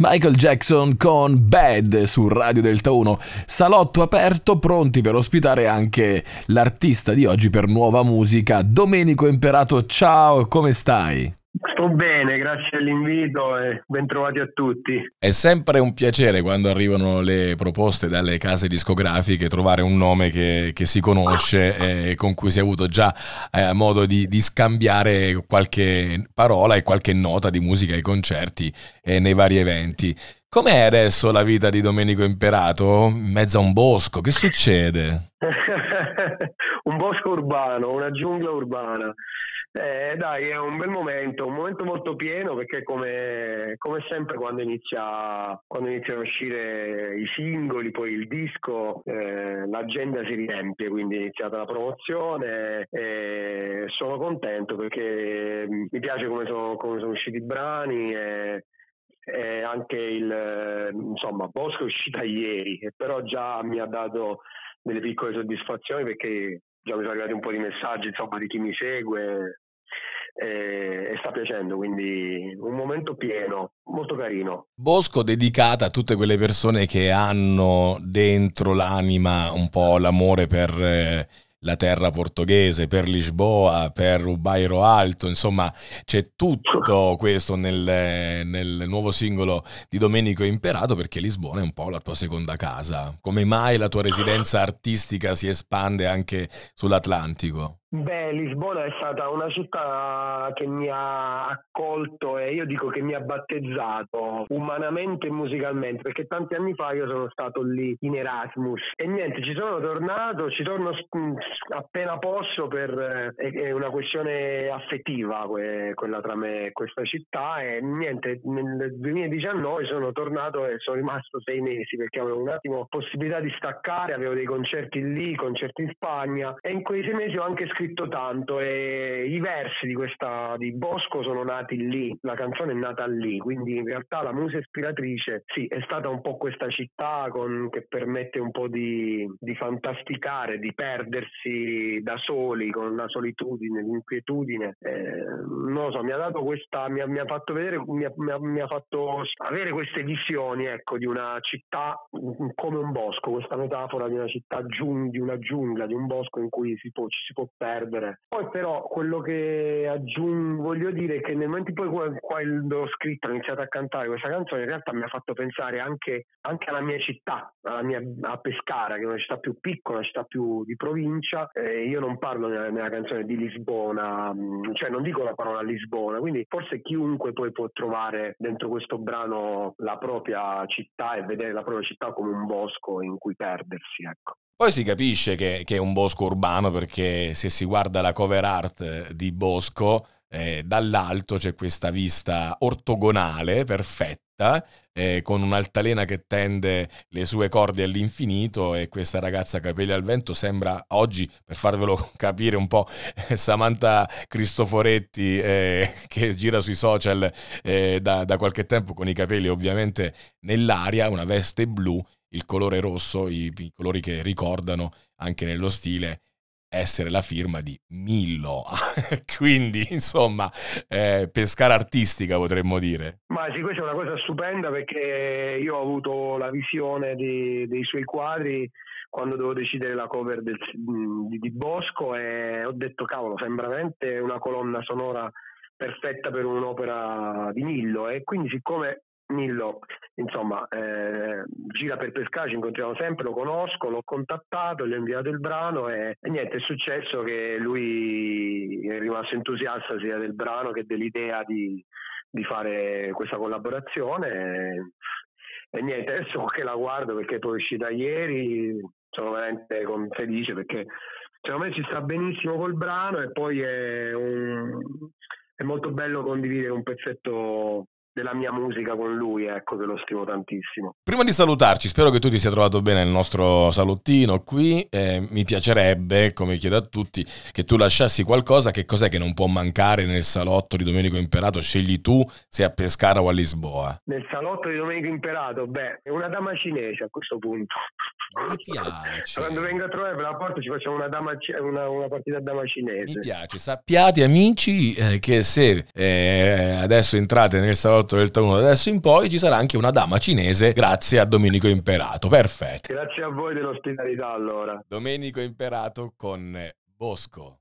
Michael Jackson con Bad su Radio Delta 1, salotto aperto pronti per ospitare anche l'artista di oggi per nuova musica, Domenico Imperato. Ciao, come stai? Sto bene, grazie all'invito e bentrovati a tutti. È sempre un piacere quando arrivano le proposte dalle case discografiche trovare un nome che, che si conosce e con cui si è avuto già eh, modo di, di, scambiare qualche parola e qualche nota di musica ai concerti e nei vari eventi. Com'è adesso la vita di Domenico Imperato? In mezzo a un bosco, che succede? un bosco urbano, una giungla urbana. Eh, dai, è un bel momento, un momento molto pieno perché come, come sempre quando, inizia, quando iniziano a uscire i singoli, poi il disco, eh, l'agenda si riempie, quindi è iniziata la promozione e sono contento perché mi piace come sono, come sono usciti i brani e, e anche il insomma Bosco è uscita ieri, però già mi ha dato delle piccole soddisfazioni perché già mi sono arrivati un po' di messaggi insomma, di chi mi segue e, sta piacendo, quindi un momento pieno, molto carino. Bosco dedicata a tutte quelle persone che hanno dentro l'anima un po' l'amore per... La terra portoghese, per Lisboa, per Bairro Alto, insomma c'è tutto questo nel, nel, nuovo singolo di Domenico Imperato perché Lisbona è un po' la tua seconda casa. Come mai la tua residenza artistica si espande anche sull'Atlantico? Beh, Lisbona è stata una città che mi ha accolto e io dico che mi ha battezzato umanamente e musicalmente perché tanti anni fa io sono stato lì in Erasmus e niente, ci sono tornato, ci torno appena posso per eh, è una questione affettiva quella tra me e questa città e niente, nel 2019 sono tornato e sono rimasto sei mesi perché avevo un attimo possibilità di staccare, avevo dei concerti lì, concerti in Spagna e in quei sei mesi ho anche scritto tanto e i versi di questa di Bosco sono nati lì, la canzone è nata lì, quindi in realtà la musa ispiratrice sì, è stata un po' questa città con, che permette un po' di, di, fantasticare, di perdersi da soli con la solitudine, l'inquietudine. Eh, non lo so, mi ha dato questa, mi ha, mi ha fatto vedere, mi ha, mi, ha, fatto avere queste visioni ecco, di una città come un bosco, questa metafora di una città giung, di una giungla, di un bosco in cui si può, ci si può perdere. Poi però quello che aggiungo, voglio dire è che nel momento in cui quando ho scritto, ho iniziato a cantare questa canzone, in realtà mi ha fatto pensare anche, anche alla mia città, alla mia, a Pescara, che è una città più piccola, una città più di provincia. Eh, io non parlo nella, nella, canzone di Lisbona, mm, cioè non dico la parola Lisbona, quindi forse chiunque poi può trovare dentro questo brano la propria città e vedere la propria città come un bosco in cui perdersi. Ecco. Poi si capisce che, che, è un bosco urbano perché se si guarda la cover art di Bosco, eh, dall'alto c'è questa vista ortogonale perfetta, eh, con un'altalena che tende le sue corde all'infinito e questa ragazza capelli al vento sembra oggi, per farvelo capire un po', Samantha Cristoforetti eh, che gira sui social eh, da, da qualche tempo con i capelli ovviamente nell'aria, una veste blu il colore rosso, i, i colori che ricordano anche nello stile essere la firma di Millo. Quindi, insomma, eh, pescara artistica potremmo dire. Ma sì, questa è una cosa stupenda perché io ho avuto la visione di, dei suoi quadri quando devo decidere la cover del, di, di Bosco e ho detto cavolo, sembra veramente una colonna sonora perfetta per un'opera di Millo e quindi siccome Millo, insomma, eh, gira per Pescara, ci incontriamo sempre, lo conosco, l'ho contattato, gli ho inviato il brano e, e, niente, è successo che lui è rimasto entusiasta sia del brano che dell'idea di, di fare questa collaborazione. E, niente, adesso che la guardo perché poi è uscita ieri, sono veramente felice perché secondo me ci sta benissimo col brano e poi è, un, è molto bello condividere un pezzetto della mia musica con lui, ecco che lo stimo tantissimo. Prima di salutarci, spero che tu ti sia trovato bene nel nostro salottino qui, eh, mi piacerebbe, come chiedo a tutti, che tu lasciassi qualcosa, che cos'è che non può mancare nel salotto di Domenico Imperato, scegli tu se a Pescara o a Lisboa. Nel salotto di Domenico Imperato, beh, è una dama cinese a questo punto. Mi piace. Quando vengo a trovare per la porta ci facciamo una, dama, una, una partita a dama cinese. Mi piace, sappiate amici eh, che se eh, adesso entrate nel salotto prodotto del Taluno. Da adesso in poi ci sarà anche una dama cinese grazie a Domenico Imperato. Perfetto. Grazie a voi dell'ospitalità allora. Domenico Imperato con Bosco.